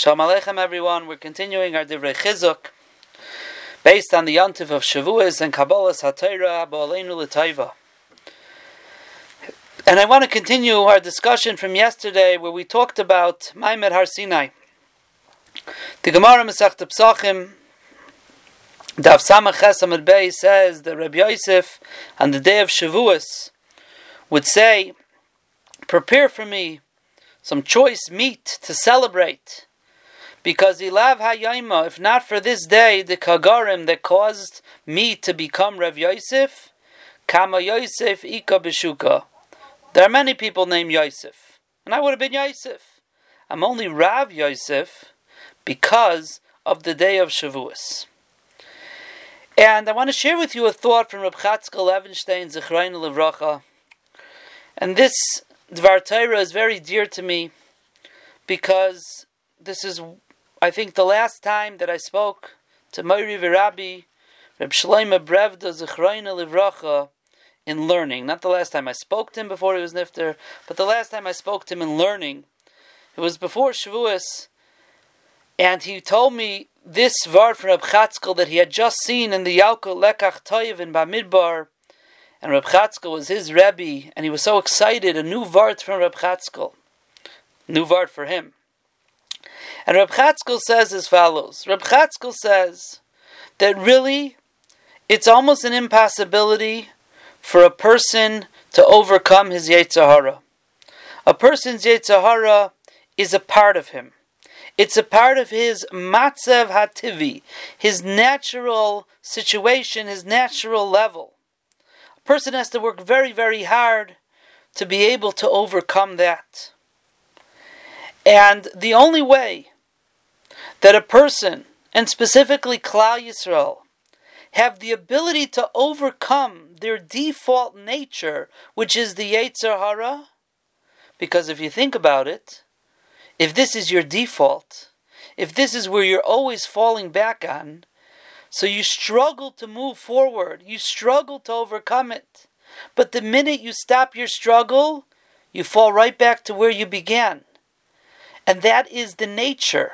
Shalom Aleichem, everyone. We're continuing our Divrei Chizuk based on the Yontif of Shavuos and Kabbalas HaTorah Ba'aleinu L'Taiva. And I want to continue our discussion from yesterday where we talked about Maimed Har Sinai. The Gemara Masech Psachim Daf Samach Ches Amid Bey says that Rabbi Yosef on the day of Shavuos would say, prepare for me some choice meat to celebrate. Because Ilav HaYaima, if not for this day, the Kagarim that caused me to become Rav Yosef, Kama Yosef Ika Beshuka. There are many people named Yosef, and I would have been Yosef. I'm only Rav Yosef because of the day of Shavuos. And I want to share with you a thought from Reb Chatzkel Levenstein, Zechrein Levracha. And this Dvar Torah is very dear to me because this is I think the last time that I spoke to Moiri Virabi, Reb Shloime Brevda Zechroina Livracha, in learning. Not the last time I spoke to him before he was nifter, but the last time I spoke to him in learning. It was before Shavuos, and he told me this vart from Reb Chatzkel that he had just seen in the Yalkut Lekach Toiv in Bamidbar, and Reb Chatzkel was his Rebbe, and he was so excited, a new vart from Reb Chatzkel. New vart for him. And Reb Chatzkel says as follows. Reb Chatzkel says that really it's almost an impossibility for a person to overcome his Yetzer Hara. A person's Yetzer Hara is a part of him. It's a part of his matzav hativi, his natural situation, his natural level. A person has to work very, very hard to be able to overcome that. And the only way that a person, and specifically Klal Yisrael, have the ability to overcome their default nature, which is the Yetzer Hara. Because if you think about it, if this is your default, if this is where you're always falling back on, so you struggle to move forward, you struggle to overcome it. But the minute you stop your struggle, you fall right back to where you began. And that is the nature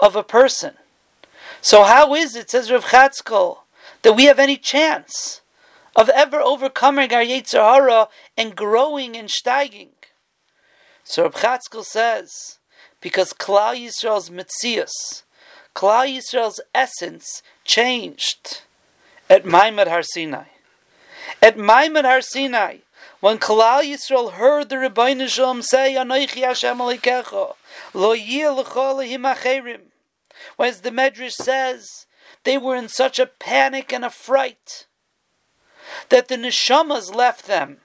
of a person. So how is it, says Rav Chatzkel, that we have any chance of ever overcoming our Yetzer Hara and growing and steiging? So Rav Chatzkel says, because Klal Yisrael's mitzias, Klal Yisrael's essence changed at Maimed Har Sinai. At Maimed Har Sinai, when Klal Yisrael heard the Ribono Shel Olam say, "Anoichi Hashem Aleikecha, lo yil lehim acherim," Whereas the Medrash says they were in such a panic and a fright that the neshamas left them.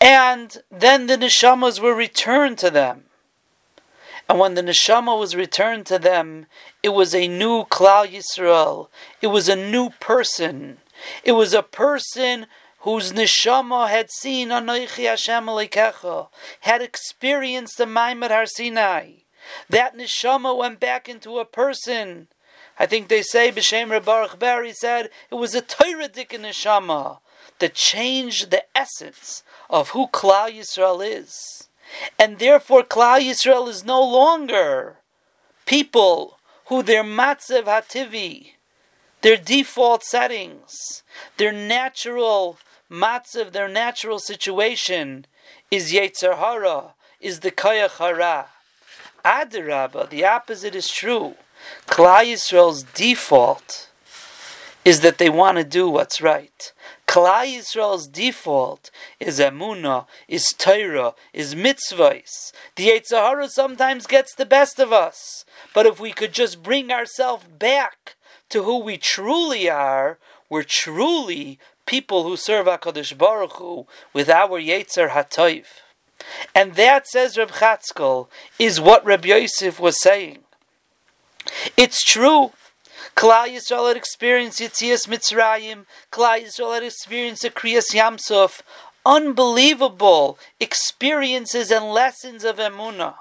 And then the neshamas were returned to them. And when the neshama was returned to them, it was a new Klal Yisrael. It was a new person. It was a person whose neshama had seen Anoichi Hashem Aleikecha, had experienced the Maimed Har Sinai. That neshama went back into a person. I think they say B'Shem Baruch Bari said it was a Torah-dik neshama that changed the essence of who Klal Yisrael is, and therefore Klal Yisrael is no longer people who their matzev hativi, their default settings, their natural matzev, their natural situation is Yetzer Hara, is the Kayach Hara. Adarabba, the opposite is true. Klal Yisrael's default is that they want to do what's right. Klal Yisrael's default is emuna, is Torah, is mitzvahs. The Yetzer Hara sometimes gets the best of us, but if we could just bring ourselves back to who we truly are, we're truly people who serve Hakadosh Baruch Hu with our Yetzer Hatoiv. And that, says Reb Chatzkel, is what Reb Yosef was saying. It's true. Klal Yisrael had experienced Yetzias Mitzrayim. Klal Yisrael had experienced the Kriyas Yamsuf. Unbelievable experiences and lessons of Emunah.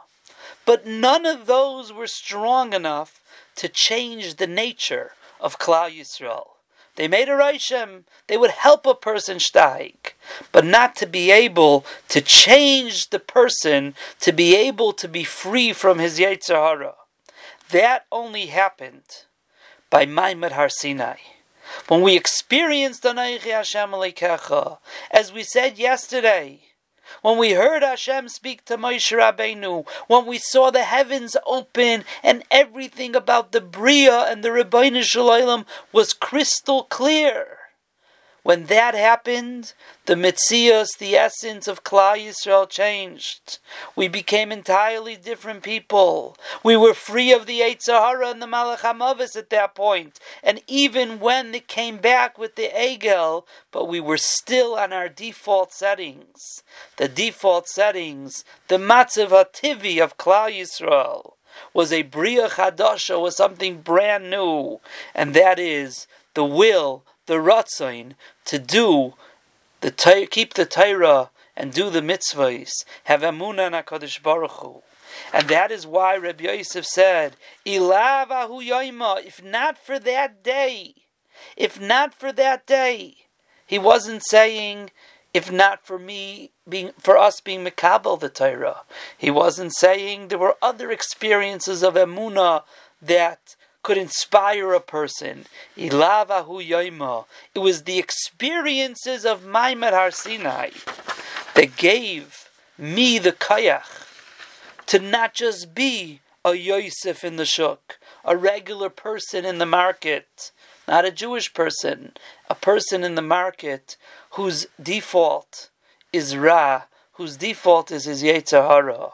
But none of those were strong enough to change the nature of Klal Yisrael. They made a Reishem. They would help a person steig, but not to be able to change the person, to be able to be free from his Yetzer Hara. that only happened by Maimed Har Sinai. When we experienced Anaychi Hashem Aleikecha, as we said yesterday, when we heard Hashem speak to Moshe Rabbeinu, when we saw the heavens open and everything about the Bria and the Ribono Shel Olam was crystal clear. When that happened, the Mitzias, the essence of Klal Yisrael changed. We became entirely different people. We were free of the Yetzer Hara and the Malach HaMavis at that point. And even when it came back with the Egel, but we were still on our default settings. The default settings, the Matzav HaTivi of Klal Yisrael was a Bria Chadasha, was something brand new. And that is the will the ratzain to do the keep the Torah and do the mitzvahs, have emunah in Hakadosh Baruch Hu. And that is why Rabbi Yosef said, "Ilavahu yoima." If not for that day, if not for that day, he wasn't saying, "If not for me being for us being mekabel the Torah." He wasn't saying there were other experiences of emunah that could inspire a person. Ilava Hu Yoimo. It was the experiences of Maimed Har Sinai that gave me the kayach to not just be a Yosef in the shuk, a regular person in the market, not a Jewish person, a person in the market whose default is Ra, whose default is his Yetzer Hara.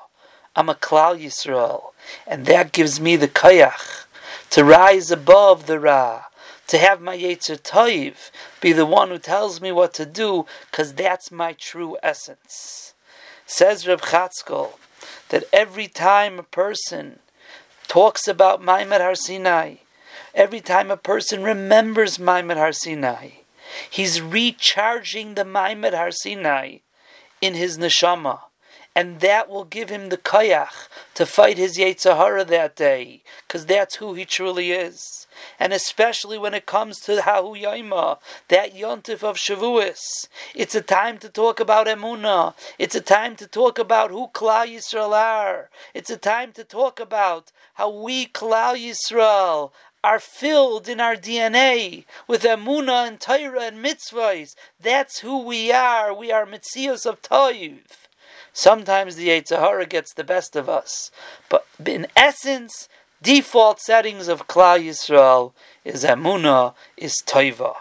I'm a Klal Yisrael, and that gives me the kayach to rise above the Ra, to have my Yetzer Toiv be the one who tells me what to do, because that's my true essence. Says Reb Chatzkel that every time a person talks about Maimed Har Sinai, every time a person remembers Maimed Har Sinai, he's recharging the Maimed Har Sinai in his neshama and that will give him the kayach to fight his Yetzer Hara that day, because that's who he truly is. And especially when it comes to Hahu Yaima, that Yontif of Shavuos, it's a time to talk about Emunah. It's a time to talk about who Klal Yisrael are. It's a time to talk about how we Klal Yisrael are filled in our DNA with Emunah and Torah and mitzvahs. That's who we are. We are Mitzias of Toiv. Sometimes the Yetzer Hara gets the best of us. But in essence, default settings of Klal Yisrael is Emunah, is Toiva.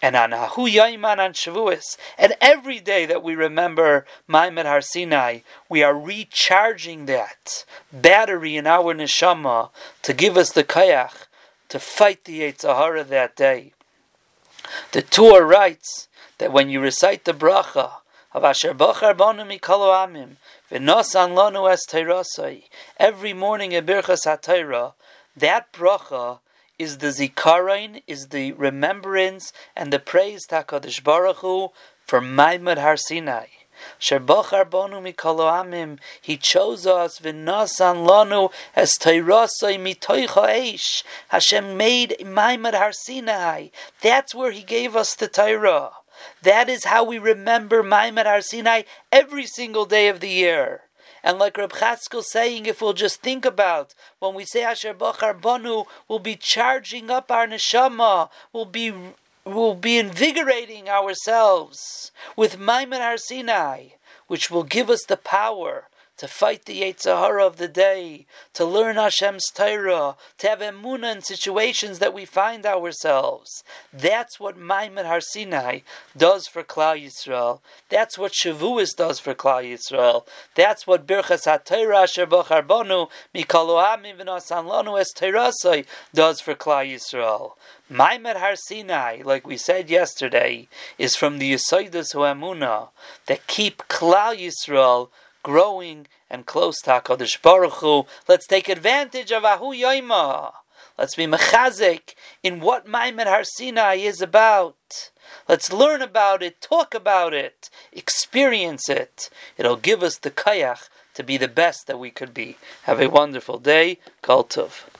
And on Ahu Yaiman and Shavuos, and every day that we remember Maimed Har Sinai, we are recharging that battery in our neshama to give us the kayach to fight the Yetzer Hara that day. The Torah writes that when you recite the bracha, of Asher Bochar Bonu Mikolo Amim, V'nosan Lonu Es Teirosai, every morning a Birchas HaTorah, that bracha is the zikaron, is the remembrance and the praise to HaKadosh Baruch Hu for Maimed Har Sinai. Sherbachar bonu mikolo amim. He chose us v'nasan lanu as teirasai mitoicha eish. Hashem made Maimed Har Sinai. That's where He gave us the Torah. That is how we remember Maimon Har Sinai every single day of the year. And like Reb Chatzkel saying, if we'll just think about when we say Asher Bachar Banu, we'll be charging up our neshama, we'll be we'll be invigorating ourselves with Maimon Har Sinai, which will give us the power to fight the Yetzer Hara of the day, to learn Hashem's Torah, to have emunah in situations that we find ourselves. That's what Maimon Har Sinai does for Klal Yisrael. That's what Shavuos does for Klal Yisrael. That's what Birchas HaTorah Asher Bachar Bonu Mikalo Amim Lanu Es does for Klal Yisrael. Maimed Har Sinai, like we said yesterday, is from the Yisaidas Emunah that keep Klal Yisrael growing and close to HaKadosh Baruch Hu. Let's take advantage of Ahu Yoima. Let's be mechazik in what Maimed Har Sinai is about. Let's learn about it, talk about it, experience it. It'll give us the kayach to be the best that we could be. Have a wonderful day. Kol Tov.